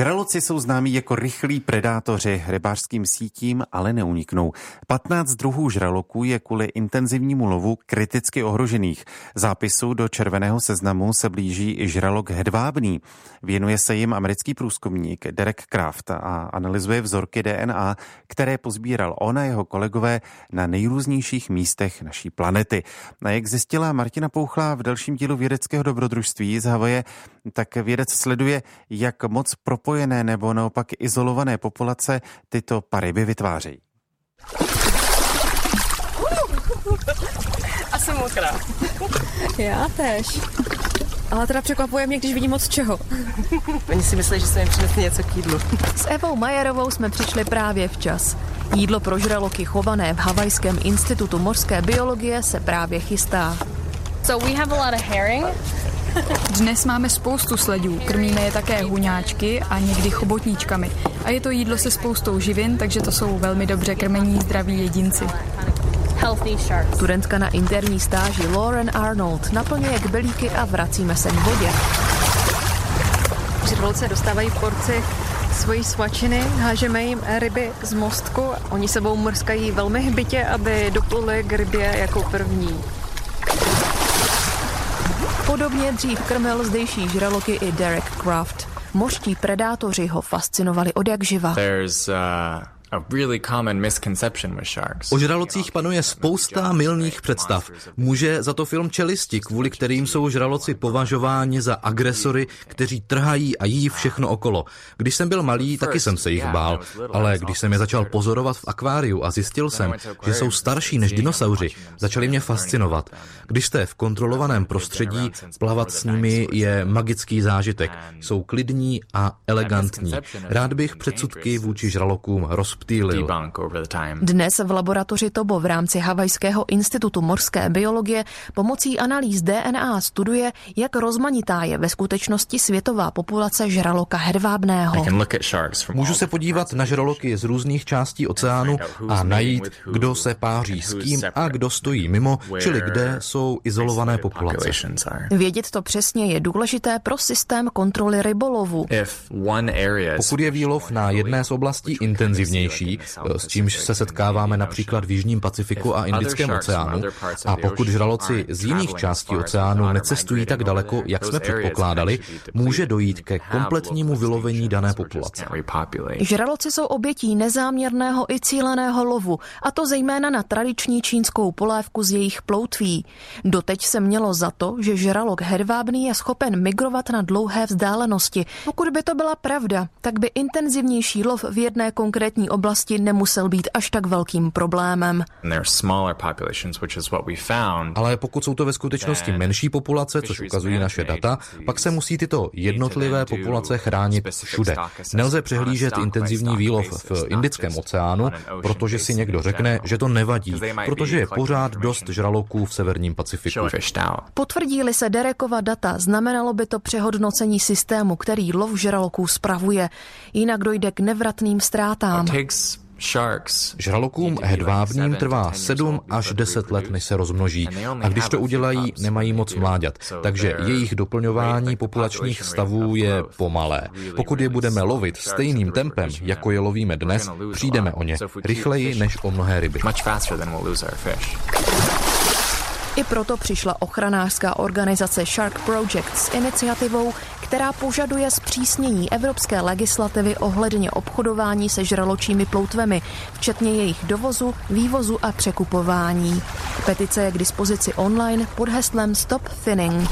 Žraloci jsou známí jako rychlí predátoři rybářským sítím, ale neuniknou. 15 druhů žraloků je kvůli intenzivnímu lovu kriticky ohrožených. Zápisu do červeného seznamu se blíží i žralok hedvábný. Věnuje se jim americký průzkumník Derek Kraft a analyzuje vzorky DNA, které pozbíral on a jeho kolegové na nejrůznějších místech naší planety. A jak zjistila Martina Pouchla v dalším dílu vědeckého dobrodružství z Havaje, tak vědec sleduje, jak moc propojené nebo naopak izolované populace tyto paryby vytvářejí. A jsem mokrá. Já tež. Ale teda překvapuje mě, když vidím moc čeho. Oni si myslí, že jsme jim přinesli něco k jídlu. S Evou Majerovou jsme přišli právě včas. Jídlo pro žraloky chované v Havajském institutu mořské biologie se právě chystá. So we have a lot of herring. Dnes máme spoustu sledů, krmíme je také huňáčky a někdy chobotníčkami. A je to jídlo se spoustou živin, takže to jsou velmi dobře krmení zdraví jedinci. Studentka na interní stáži Lauren Arnold naplňuje kbelíky a vracíme se k vodě. Žraloce dostávají porci svojí svačiny, hážeme jim ryby z mostku. Oni sebou mrskají velmi hbitě, aby dopluli k rybě jako první. Podobně dřív krmil zdejší žraloky i Derek Kraft. Mořští predátoři ho fascinovali od jak živa. There's, uh... O žralocích panuje spousta milných představ. Může za to film Čelisti, kvůli kterým jsou žraloci považováni za agresory, kteří trhají a jí všechno okolo. Když jsem byl malý, taky jsem se jich bál, ale když jsem je začal pozorovat v akváriu a zjistil jsem, že jsou starší než dinosauři, začali mě fascinovat. Když jste v kontrolovaném prostředí, plavat s nimi je magický zážitek. Jsou klidní a elegantní. Rád bych předsudky vůči žralokům rozpůl rozptýlil. Dnes v laboratoři Tobo v rámci Havajského institutu morské biologie pomocí analýz DNA studuje, jak rozmanitá je ve skutečnosti světová populace žraloka hedvábného. Můžu se podívat na žraloky z různých částí oceánu a najít, kdo se páří s kým a kdo stojí mimo, čili kde jsou izolované populace. Vědět to přesně je důležité pro systém kontroly rybolovu. Pokud je výlov na jedné z oblastí intenzivnější, silnější, s čímž se setkáváme například v Jižním Pacifiku a Indickém oceánu. A pokud žraloci z jiných částí oceánu necestují tak daleko, jak jsme předpokládali, může dojít ke kompletnímu vylovení dané populace. Žraloci jsou obětí nezáměrného i cíleného lovu, a to zejména na tradiční čínskou polévku z jejich ploutví. Doteď se mělo za to, že žralok hedvábný je schopen migrovat na dlouhé vzdálenosti. Pokud by to byla pravda, tak by intenzivnější lov v jedné konkrétní oblasti oblasti nemusel být až tak velkým problémem. Ale pokud jsou to ve skutečnosti menší populace, což ukazují naše data, pak se musí tyto jednotlivé populace chránit všude. Nelze přehlížet intenzivní výlov v Indickém oceánu, protože si někdo řekne, že to nevadí, protože je pořád dost žraloků v severním Pacifiku. Potvrdí-li se Derekova data, znamenalo by to přehodnocení systému, který lov žraloků spravuje. Jinak dojde k nevratným ztrátám. Žralokům hedvábným trvá 7 až 10 let, než se rozmnoží. A když to udělají, nemají moc mláďat. Takže jejich doplňování populačních stavů je pomalé. Pokud je budeme lovit stejným tempem, jako je lovíme dnes, přijdeme o ně rychleji než o mnohé ryby. I proto přišla ochranářská organizace Shark Project s iniciativou, která požaduje zpřísnění evropské legislativy ohledně obchodování se žraločími ploutvemi, včetně jejich dovozu, vývozu a překupování. Petice je k dispozici online pod heslem Stop Finning.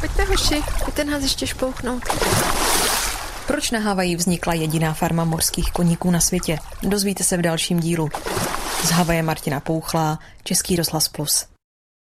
Pojďte hoši, pojďte nás ještě špouchnout. Proč na Havaji vznikla jediná farma morských koníků na světě? Dozvíte se v dalším dílu. Z Havaje Martina Pouchlá, Český rozhlas Plus.